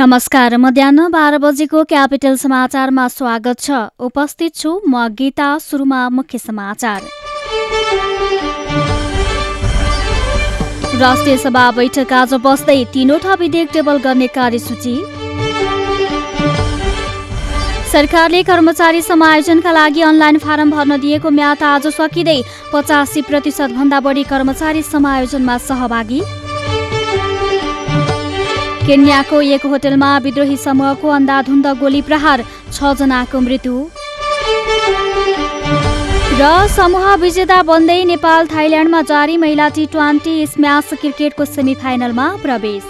नमस्कार मध्याह बाह्र बजेको क्यापिटल समाचारमा स्वागत छ। उपस्थित छु म गीता सुरुमा मुख्य समाचार। राष्ट्रिय सभा बैठक आज बस्दै तीनवटा विधेयक टेबल गर्ने कार्यसूची। सरकारले कर्मचारी समायोजनका लागि अनलाइन फारम भर्न दिएको म्याद आज सकिँदै पचासी प्रतिशतभन्दा बढी कर्मचारी समायोजनमा सहभागी। केन्याको एक होटलमा विद्रोही समूहको अन्धाधुन्द गोली प्रहार छजनाको मृत्यु। र समूह विजेता बन्दै नेपाल थाइल्याण्डमा जारी महिला टी ट्वेन्टी स्म्यास क्रिकेटको सेमिफाइनलमा प्रवेश।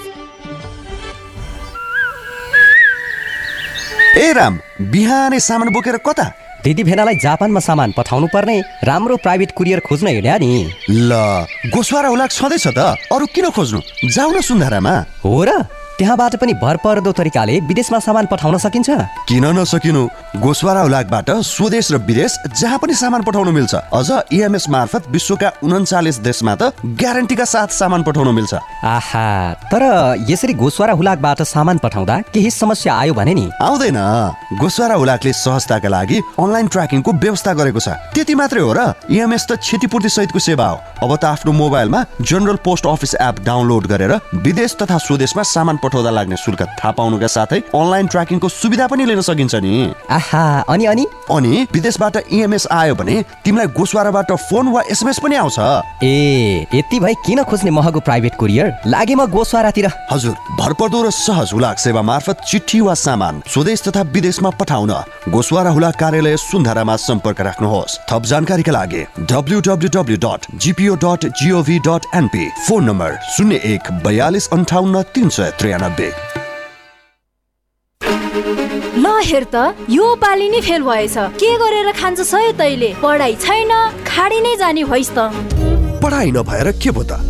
ए राम बिहानै सामान बोकेर कता? दिदी भेनालाई जापानमा सामान पठाउनु पर्ने राम्रो प्राइभेट कुरियर खोज्न हिँड्या नि। ल गोसवारा हुलाक छँदैछ त अरू किन खोज्नु? जाउ न सुन्धारामा। हो र। त्यहाँबाट पनि भरपर्दो तरिकाले विदेशमा सामान पठाउन सकिन्छ। किन नसकिनु? गोसवारा हुलाकबाट स्वदेश र विदेश जहाँ पनि सामान पठाउन मिल्छ। अझ इएमएस मार्फत विश्वका उन्चालिस देशमा त ग्यारेन्टीका साथ सामान पठाउन मिल्छ। आहा तर यसरी गोसवारा हुलाकबाट सामान पठाउँदा केही समस्या आयो भने नि? आउँदैन। गोसवारा हुलाकले सहजताका लागि अनलाइन ट्र्याकिङको व्यवस्था गरेको छ। त्यति मात्रै हो र इएमएस त क्षतिपूर्ति सहितको सेवा हो। अब त आफ्नो मोबाइलमा general post office app download गरेर विदेश तथा स्वदेशमा सामान पठाउँदा लाग्ने शुल्क थाहा पाउनुका साथै अनलाइन ट्र्याकिङको सुविधा पनि लिन सकिन्छ नि। आहा अनि अनि? अनि विदेशबाट इएमएस आयो भने तिमीलाई गोसवाराबाट फोन वा एसएमएस पनि आउँछ। ए यति भए किन खोज्ने महँगो प्राइभेट कुरियर? लागे म गोसवारातिर। हजुर भरपर्दो र सहज हुलाक सेवा मार्फत चिठी वा सामान स्वदेश तथा विदेशमा पठाउन गोसवारा हुलाक कार्यालय सुन्धारामा सम्पर्क राख्नुहोस्। थप जानकारीका लागि W W W dot GPO dot gov dot NP phone number शून्य एक बयालिस अन्ठाउन्न तिन सय त्रियानब्बे। ल हेर त यो पालि नि फेल भएछ। के गरेर खान्छ सय तैले? पढाइ छैन खाडी नै जाने भइस् त। पढाइ नभएर के भयो त?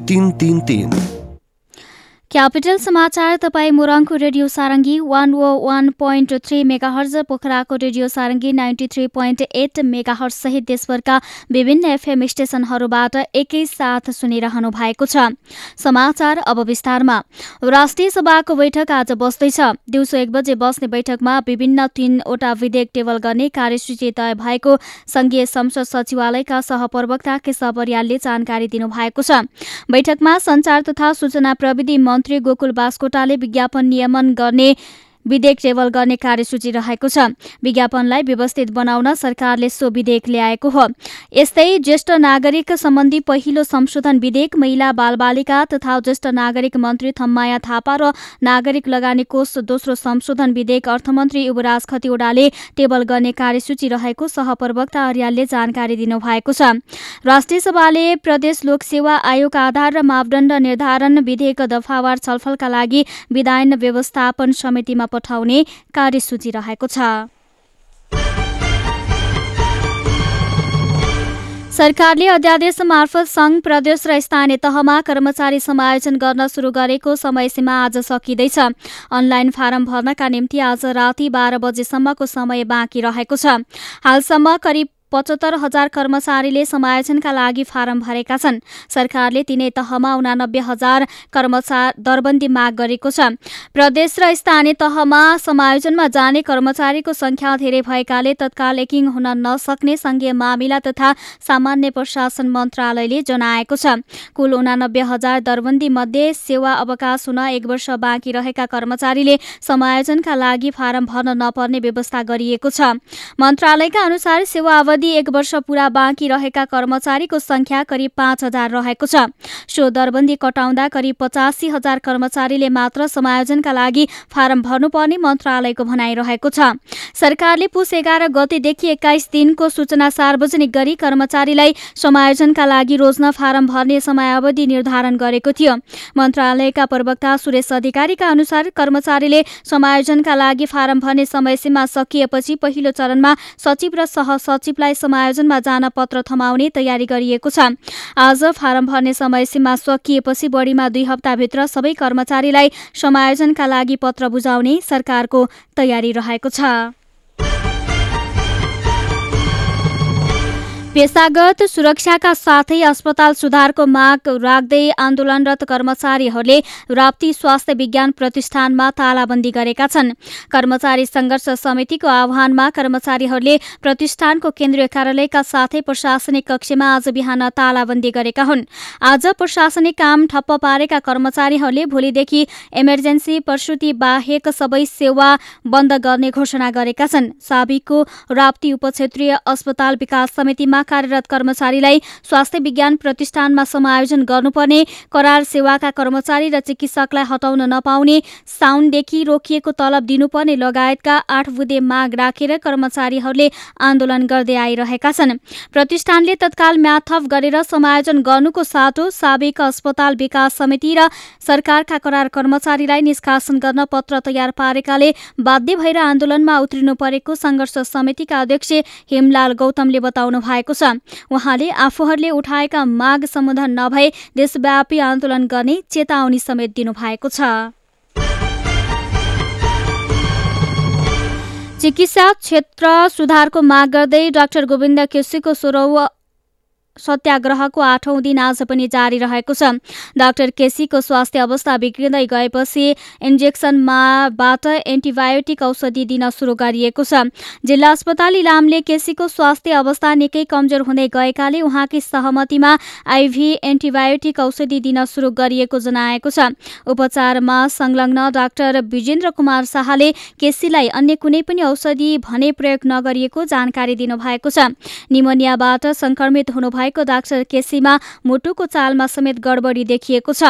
तिन तिन तिन क्यापिटल समाचार तपाईँ मोरङको radio Sarangi one O one point three megahertz पोखराको radio Sarangi ninety three point eight megahertz सहित देशभरका विभिन्न एफएम स्टेशनहरूबाट एकैसाथ सुनिरहनु भएको छ। समाचार अब विस्तारमा। राष्ट्रिय सभाको बैठक आज बस्दैछ। दिउँसो एक बजे बस्ने बैठकमा विभिन्न तीनवटा विधेयक टेबल गर्ने कार्यसूची तय भएको संघीय संसद सचिवालयका सहप्रवक्ता केशव बरियालले जानकारी दिनुभएको छ। बैठकमा संचार तथा सूचना प्रविधि मन्त्री गोकुल बास्कोटाले विज्ञापन नियमन गर्ने विधेयक टेबल गर्ने कार्यसूची रहेको छ। विज्ञापनलाई व्यवस्थित बनाउन सरकारले सो विधेयक ल्याएको हो। यस्तै ज्येष्ठ नागरिक सम्बन्धी पहिलो संशोधन विधेयक महिला बालबालिका तथा ज्येष्ठ नागरिक मन्त्री थम्माया थापा र नागरिक लगानी कोष दोस्रो संशोधन विधेयक अर्थमन्त्री युवराज खतिवड़ाले टेबल गर्ने कार्यसूची रहेको सहप्रवक्ता अर्यालले जानकारी दिनुभएको छ। राष्ट्रिय सभाले प्रदेश लोकसेवा आयोग आधार र मापदण्ड निर्धारण विधेयक दफावार छलफलका लागि विधायन व्यवस्थापन समितिमा पठाउने कार्यसूची रहेको छ। सरकारले अध्यादेश मार्फत संघ प्रदेश र स्थानीय तहमा कर्मचारी समायोजन गर्न सुरु गरेको समयसीमा आज सकिँदैछ। अनलाइन फारम भर्नका निम्ति आज राति बाह्र बजेसम्मको समय बाँकी रहेको छ। हालसम्म करिब पचहत्तर हजार कर्मचारीले समायोजनका लागि फारम भरेका छन्। सरकारले तिनै तहमा उनानब्बे हजार कर्मचारी दरबन्दी माग गरेको छ। प्रदेश र स्थानीय तहमा समायोजनमा जाने कर्मचारीको संख्या धेरै भएकाले तत्काल एकिङ हुन नसक्ने संघीय मामिला तथा सामान्य प्रशासन मन्त्रालयले जनाएको छ। कुल उनानब्बे हजार दरबन्दी मध्ये सेवा अवकाश हुन एक वर्ष बाँकी रहेका कर्मचारीले समायोजनका लागि फारम भर्न नपर्ने व्यवस्था गरिएको छ। मन्त्रालयका अनुसार सेवा एक वर्ष पूरा बाँकी रहेका कर्मचारीको संख्या करिब पाँच हजार रहेको छ। सो दरबन्दी कटाउँदा करिब पचासी हजार कर्मचारीले मात्र समायोजनका लागि फारम भर्नुपर्ने मन्त्रालयको भनाइरहेको छ। सरकारले पुस एघार गतेदेखि एक्काइस दिनको सूचना सार्वजनिक गरी कर्मचारीलाई समायोजनका लागि रोज्न फारम भर्ने समयावधि निर्धारण गरेको थियो। मन्त्रालयका प्रवक्ता सुरेश अधिकारीका अनुसार कर्मचारीले समायोजनका लागि फारम भर्ने समयसीमा सकिएपछि पहिलो चरणमा सचिव र सहसचिवलाई समायोजनमा जान पत्र थमाउने तयारी गरिएको छ। आज फारम भर्ने समयसीमा सकिएपछि बढीमा दुई हप्ताभित्र सबै कर्मचारीलाई समायोजनका लागि पत्र बुझाउने सरकारको तयारी रहेको छ। पेसागत सुरक्षाका साथै अस्पताल सुधारको माग राख्दै आन्दोलनरत कर्मचारीहरूले राप्ती स्वास्थ्य विज्ञान प्रतिष्ठानमा तालाबन्दी गरेका छन्। कर्मचारी संघर्ष समितिको आह्वानमा कर्मचारीहरूले प्रतिष्ठानको केन्द्रीय कार्यालयका साथै प्रशासनिक कक्षमा आज बिहान तालाबन्दी गरेका हुन्। आज प्रशासनिक काम ठप्प पारेका कर्मचारीहरूले भोलिदेखि इमर्जेन्सी प्रसुति बाहेक सबै सेवा बन्द गर्ने घोषणा गरेका छन्। साबिकको राप्ती उपक्षेत्रीय अस्पताल विकास समितिमा कार्यरत कर्मचारीलाई स्वास्थ्य विज्ञान प्रतिष्ठानमा समायोजन गर्नुपर्ने करार सेवाका कर्मचारी र चिकित्सकलाई हटाउन नपाउने साउनदेखि रोकिएको तलब दिनुपर्ने लगायतका आठ बुधे माग राखेर कर्मचारीहरूले आन्दोलन गर्दै आइरहेका छन्। प्रतिष्ठानले तत्काल म्याथप गरेर समायोजन गर्नुको साटो साबिक अस्पताल विकास समिति र सरकारका करार कर्मचारीलाई निष्कासन गर्न पत्र तयार पारेकाले बाध्य भएर आन्दोलनमा उत्रिनु परेको संघर्ष समितिका अध्यक्ष हेमलाल गौतमले बताउनु भएको भएको छ। उहाँले आफूहरूले उठाएका माग सम्बोधन नभए देशव्यापी आन्दोलन गर्ने चेतावनी समेत दिनुभएको छ। चिकित्सा क्षेत्र सुधारको माग गर्दै डाक्टर गोविन्द केसीको सोह्रौँ सत्याग्रहको आठौं दिन आज पनि जारी रहेको छ। डाक्टर केसीको स्वास्थ्य अवस्था बिग्रिँदै गएपछि इन्जेक्सनमाबाट एन्टिबायोटिक औषधि दिन सुरु गरिएको छ। जिल्ला अस्पताल इलामले केसीको स्वास्थ्य अवस्था निकै कमजोर हुँदै गएकाले उहाँकी सहमतिमा आइभी एन्टिबायोटिक औषधि दिन सुरु गरिएको जनाएको छ। उपचारमा संलग्न डाक्टर विजेन्द्र कुमार शाहले केसीलाई अन्य कुनै पनि औषधि भने प्रयोग नगरिएको जानकारी दिनुभएको छ। निमोनियाबाट संक्रमित हुनु भएको डाक्टर केसीमा मुटुको चालमा समेत गडबडी देखिएको छ।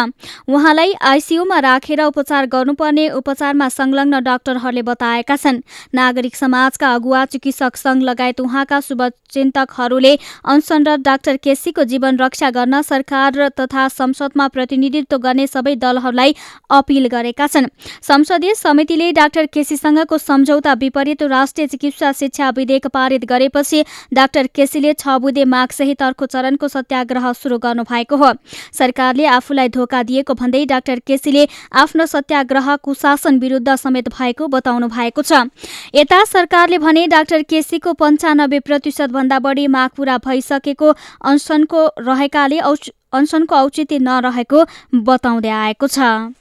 उहाँलाई आइसियुमा राखेर उपचार गर्नुपर्ने उपचारमा संलग्न डाक्टरहरूले बताएका छन्। नागरिक समाजका अगुवा चिकित्सक संघ लगायत उहाँका शुभचिन्तकहरूले अनसनरत डाक्टर केसीको जीवन रक्षा गर्न सरकार तथा संसदमा प्रतिनिधित्व गर्ने सबै दलहरूलाई अपिल गरेका छन्। संसदीय समितिले डाक्टर केसीसँगको सम्झौता विपरीत राष्ट्रिय चिकित्सा शिक्षा विधेयक पारित गरेपछि डाक्टर केसीले छ बुधे मागसहित अर्को अर्को चरणको सत्याग्रह सुरु गर्नु भएको हो। सरकारले आफूलाई धोका दिएको भन्दै डाक्टर केसीले आफ्नो सत्याग्रह कुशासन विरुद्ध समेत भएको बताउनु भएको छ। यता सरकारले भने डाक्टर केसीको पञ्चानब्बे प्रतिशत भन्दा बढी माग पूरा भइसकेको अनसनको रहेकाले अनसनको औचित्य नरहेको बताउँदै आएको छ।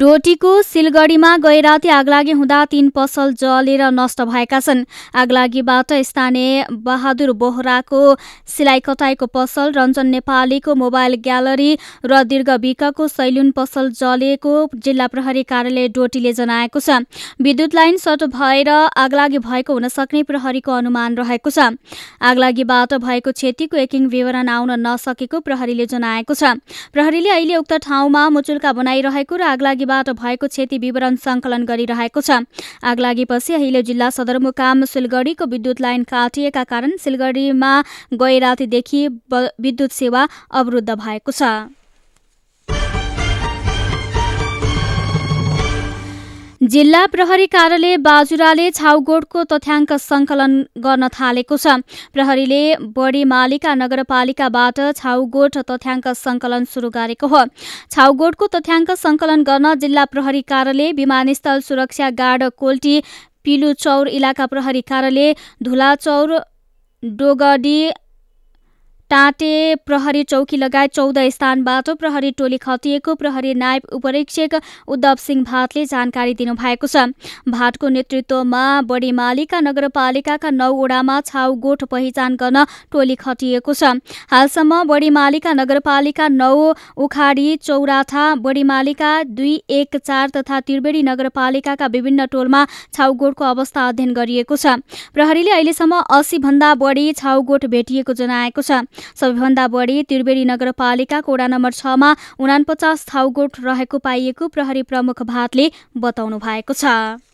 डोटीको सिलगढीमा गैराती आगलागी हुँदा तीन पसल जलेर नष्ट भएका छन्। आगलागीबाट स्थानीय बहादुर बोहराको सिलाइ कटाइको पसल रञ्जन नेपालीको मोबाइल ग्यालरी र दीर्घ विकको सैलुन पसल जलेको जिल्ला प्रहरी कार्यालय डोटीले जनाएको छ। विद्युत लाइन सर्ट भएर आगलागी भएको हुन सक्ने प्रहरीको अनुमान रहेको छ। आगलागीबाट भएको क्षतिको एकिङ विवरण आउन नसकेको प्रहरीले जनाएको छ। प्रहरीले अहिले उक्त ठाउँमा मुचुल्का बनाइरहेको र आगलागी आगलागीबाट भएको क्षति विवरण सङ्कलन गरिरहेको छ। आगलागीपछि अहिले जिल्ला सदरमुकाम सिलगढीको विद्युत लाइन काटिएका कारण सिलगढीमा गए रातिदेखि विद्युत सेवा अवरुद्ध भएको छ। जिल्ला प्रहरी कार्यालय बाजुराले छाउगोडको तथ्याङ्क सङ्कलन गर्न थालेको छ। प्रहरीले बढी मालिका नगरपालिकाबाट छाउगोड तथ्याङ्क सङ्कलन सुरु गरेको हो। छाउगोडको तथ्याङ्क सङ्कलन गर्न जिल्ला प्रहरी कार्यालय विमानस्थल सुरक्षा गार्ड कोल्टी पिलुचौर इलाका प्रहरी कार्यालय धुलाचौर डोगडी टाटे प्रहरी चौकी लगायत चौध स्थानबाट प्रहरी टोली खटिएको प्रहरी नायब उपरीक्षक उद्धव सिंह भाटले जानकारी दिनुभएको छ। भाटको नेतृत्वमा बढी मालिका नगरपालिकाका नौवटामा छाउ गोठ पहिचान गर्न टोली खटिएको छ। हालसम्म बढी मालिका नगरपालिका नौ उखाडी चौराठा बढी मालिका दुई एक चार तथा त्रिवेणी नगरपालिकाका विभिन्न टोलमा छाउगोठको अवस्था अध्ययन गरिएको छ। प्रहरीले अहिलेसम्म अस्सी भन्दा बढी छाउगोठ भेटिएको जनाएको छ। सबैभन्दा बढी त्रिवेणी नगरपालिकाको वडा नम्बर छमा उनापचास थाउगोठ रहेको पाइएको प्रहरी प्रमुख भातले बताउनु भएको छ।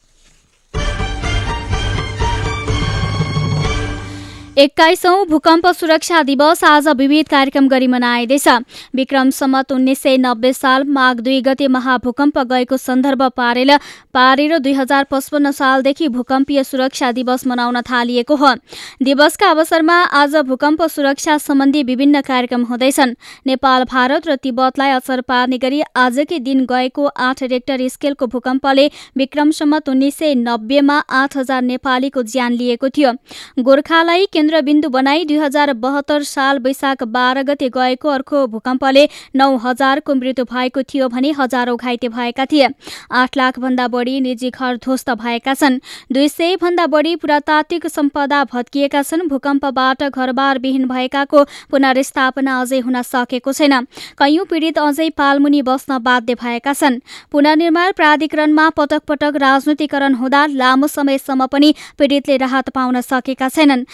एक्काइसौँ भूकम्प सुरक्षा दिवस आज विविध कार्यक्रम गरी मनाइँदैछ। विक्रम सम्मत उन्नाइस सय नब्बे साल माघ दुई गते महाभूकम्प गएको सन्दर्भ पारेर पारेर दुई हजार पचपन्न सालदेखि भूकम्पीय सुरक्षा दिवस मनाउन थालिएको हो। दिवसका अवसरमा आज भूकम्प सुरक्षा सम्बन्धी विभिन्न कार्यक्रम हुँदैछन्। नेपाल भारत र तिब्बतलाई असर पार्ने गरी आजकै दिन गएको आठ रेक्टर स्केलको भूकम्पले विक्रम सम्मत उन्नाइस सय नब्बेमा आठ हजार नेपालीको ज्यान लिएको थियो। गोर्खालाई केन्द्रबिन्दु बनाई दुई हजार बहत्तर साल वैशाख बाह्र गते गएको अर्को भूकम्पले नौ हजारको मृत्यु भएको थियो भने हजारौं घाइते भएका थिए। आठ लाख भन्दा बढी निजी घर ध्वस्त भएका छन्। दुई सय भन्दा बढी पुरातात्विक सम्पदा भत्किएका छन्। भूकम्पबाट घरबार विहीन भएकाको पुनर्स्थापना अझै हुन सकेको छैन। कैयौं पीडित अझै पालमुनि बस्न बाध्य भएका छन्। पुनर्निर्माण प्राधिकरणमा पटक पटक राजनीतिकरण हुँदा लामो समयसम्म पनि पीडितले राहत पाउन सकेका छैनन्।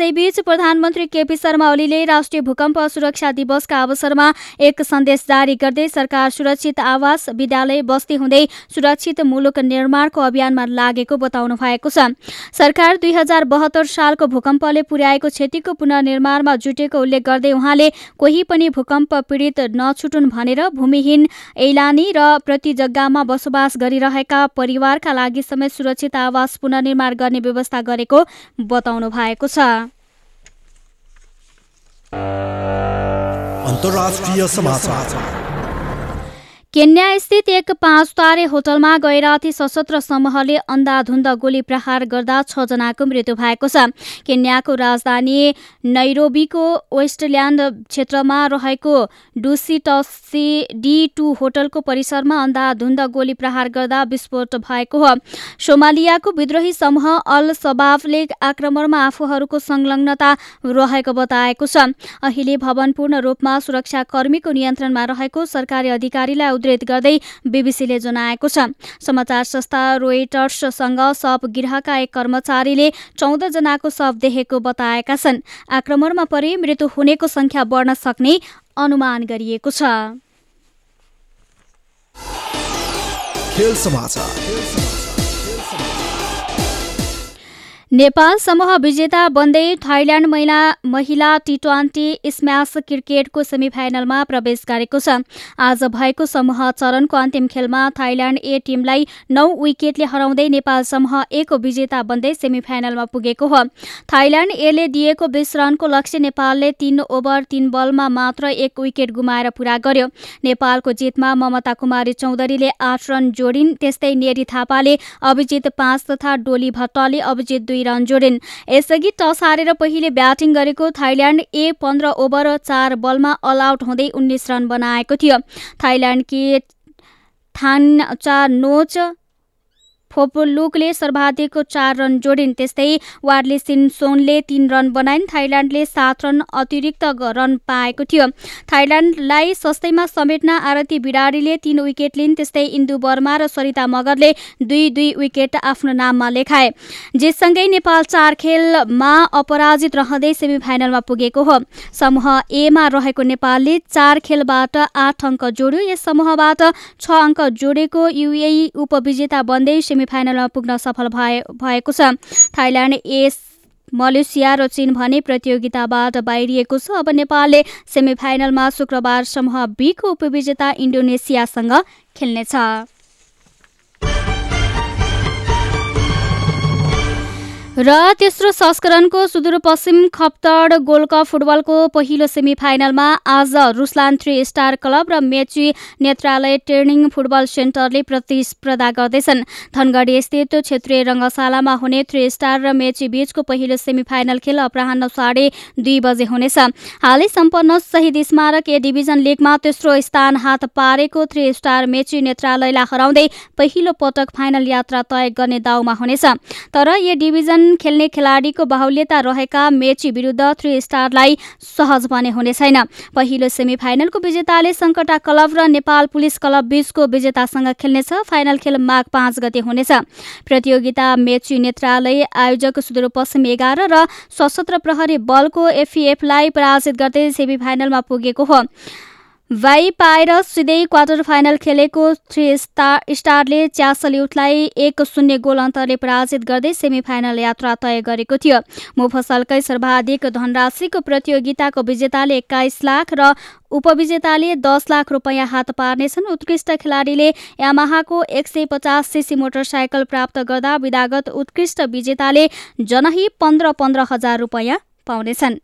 यसैबीच प्रधानमन्त्री केपी शर्मा ओलीले राष्ट्रिय भूकम्प सुरक्षा दिवसका अवसरमा एक सन्देश जारी गर्दै सरकार सुरक्षित आवास विद्यालय बस्ती हुँदै सुरक्षित मुलुक निर्माणको अभियानमा लागेको बताउनु भएको छ। सरकार दुई हजार बहत्तर सालको भूकम्पले पुर्याएको क्षतिको पुनर्निर्माणमा जुटेको उल्लेख गर्दै उहाँले कोही पनि भूकम्प पीडित नछुटुन् भनेर भूमिहीन ऐलानी र प्रति जग्गामा बसोबास गरिरहेका परिवारका लागि समेत सुरक्षित आवास पुनर्निर्माण गर्ने व्यवस्था गरेको बताउनु भएको छ। अन्तर्राष्ट्रिय समाचार। केन्या स्थित एक पाँच तारे होटलमा गैराती सशस्त्र समूहले अन्धाधुन्द गोली प्रहार गर्दा छजनाको मृत्यु भएको छ। केन्याको राजधानी नैरोबीको वेस्टल्यान्ड क्षेत्रमा रहेको डुसिटसी डी टू होटलको परिसरमा अन्धाधुन्द गोली प्रहार गर्दा विस्फोट भएको हो। सोमालियाको विद्रोही समूह अल सबाबले आक्रमणमा आफूहरूको संलग्नता रहेको बताएको छ। अहिले भवन पूर्ण रूपमा सुरक्षाकर्मीको नियन्त्रणमा रहेको सरकारी अधिकारीलाई उद्धित गर्दै बीबीसीले जनाएको छ। समाचार संस्था रोइटर्ससँग शव गृहका एक कर्मचारीले चौध जनाको शव देखेको बताएका छन्। आक्रमणमा परि मृत्यु हुनेको संख्या बढ्न सक्ने अनुमान गरिएको छ। नेपाल समूह विजेता बन्दै थाइल्याण्ड महिला महिला टी ट्वेन्टी स्म्यास क्रिकेटको सेमिफाइनलमा प्रवेश गरेको छ। आज भएको समूह चरणको अन्तिम खेलमा थाइल्याण्ड ए टिमलाई नौ विकेटले हराउँदै नेपाल समूह एको विजेता बन्दै सेमिफाइनलमा पुगेको हो। थाइल्याण्ड एले दिएको बिस रनको लक्ष्य नेपालले तीन ओभर तीन बलमा मात्र एक विकेट गुमाएर पूरा गर्यो। नेपालको जितमा ममता कुमारी चौधरीले आठ रन जोडिन् त्यस्तै नेरी थापाले अभिजित पाँच तथा डोली भट्टले अभिजित दुई रन जोडिन् यसअघि टस हारेर पहिले ब्याटिङ गरेको थाइल्याण्ड ए पन्ध्र ओभर चार बलमा अल आउट हुँदै उन्नाइस रन बनाएको थियो। थाइल्याण्डकी थान चा नोच फोपोलुकले सर्वाधिक चार रन जोडिन्। त्यस्तै वार्ले सिन्सोनले तीन रन बनाइन्। थाइल्याण्डले सात रन अतिरिक्त रन पाएको थियो। थाइल्याण्डलाई सस्तैमा समेट्न आरती बिडारीले तीन विकेट लिन्। त्यस्तै इन्दु वर्मा र सरिता मगरले दुई दुई विकेट आफ्नो नाममा लेखाए। जितसँगै नेपाल चार खेलमा अपराजित रहँदै सेमिफाइनलमा पुगेको हो। समूह एमा रहेको नेपालले चार खेलबाट आठ अङ्क जोड्यो। यस समूहबाट छ अङ्क जोडेको युए उपविजेता बन्दै सेमिफाइनलमा पुग्न सफल भए भएको छ। थाइल्याण्ड एस मलेसिया र चीन भने प्रतियोगिताबाट बाहिरिएको छ। अब नेपालले सेमिफाइनलमा शुक्रबार समूह बीको उपविजेता इन्डोनेसियासँग खेल्नेछ। र तेस्रो संस्करणको सुदूरपश्चिम खप्तड गोल्ड कप फुटबलको पहिलो सेमी फाइनलमा आज रुसलान थ्री स्टार क्लब र मेची नेत्रालय ट्रेनिङ फुटबल सेन्टरले प्रतिस्पर्धा गर्दैछन्। धनगढी स्थित क्षेत्रीय रङ्गशालामा हुने थ्री स्टार र मेची बीचको पहिलो सेमी फाइनल खेल अपराह साढे दुई बजे हुनेछ। हालै सम्पन्न शहीद स्मारक ए डिभिजन लिगमा तेस्रो स्थान हात पारेको थ्री स्टार मेची नेत्रालयलाई हराउँदै पहिलो पटक फाइनल यात्रा तय गर्ने दाउमा हुनेछ। तर ए डिभिजन खेल्ने खेलाडीको बाहुल्यता रहेका मेची विरुद्ध थ्री स्टारलाई सहज भने हुने छैन। पहिलो सेमी फाइनलको विजेताले सङ्कटा क्लब र नेपाल पुलिस क्लब बीचको विजेतासँग खेल्नेछ। फाइनल खेल माघ पाँच गते हुनेछ। प्रतियोगिता मेची नेत्रालय आयोजक सुदूरपश्चिम एघार र सशस्त्र प्रहरी बलको एफिएफलाई पराजित गर्दै सेमी फाइनलमा पुगेको हो। भाइ पाएर सिधै क्वार्टर फाइनल खेलेको थ्री स्टार स्टारले च्यासल युथलाई एक शून्य गोल अन्तरले पराजित गर्दै सेमी फाइनल यात्रा तय गरेको थियो। मुफसलकै सर्वाधिक धनराशिको प्रतियोगिताको विजेताले एक्काइस लाख र उपविजेताले दस लाख रुपियाँ हात पार्नेछन्। उत्कृष्ट खेलाडीले यामाहाको एक सय पचास सिसी मोटरसाइकल प्राप्त गर्दा विधागत उत्कृष्ट विजेताले जनही पन्ध्र पन्ध्र हजार रुपियाँ पाउनेछन्।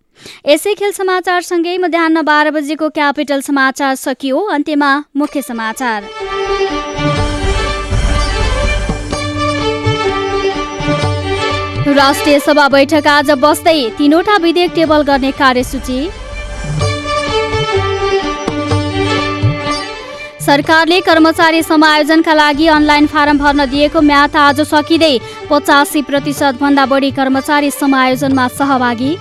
यसै खेल समाचारसँगै मध्याह बाह्र बजेको क्यापिटल समाचार सकियो। अन्त्यमा मुख्य समाचार। राष्ट्रिय सभा बैठक आज बस्दै तीनवटा विधेयक टेबल गर्ने कार्यसूची। सरकारले कर्मचारी समायोजनका लागि अनलाइन फारम भर्न दिएको म्याद आज सकिँदै पचासी प्रतिशत भन्दा बढी कर्मचारी समायोजनमा सहभागी।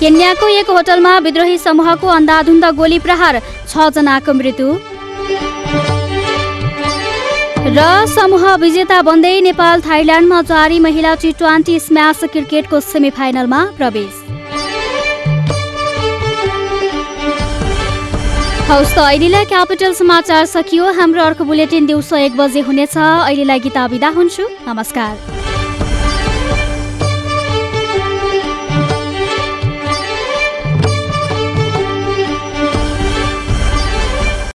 केन्याको एक होटलमा विद्रोही समूहको अन्धाधुन्द गोली प्रहार छजनाको मृत्यु। र समूह विजेता बन्दै नेपाल थाइल्यान्डमा जारी महिला टी ट्वेन्टी स्म्यास क्रिकेटको सेमी फाइनलमा प्रवेश। हौस् त अहिलेलाई क्यापिटल समाचार सकियो। हाम्रो अर्को बुलेटिन दिउँसो एक बजे हुनेछ। अहिलेलाई गीता बिदा हुन्छु। नमस्कार।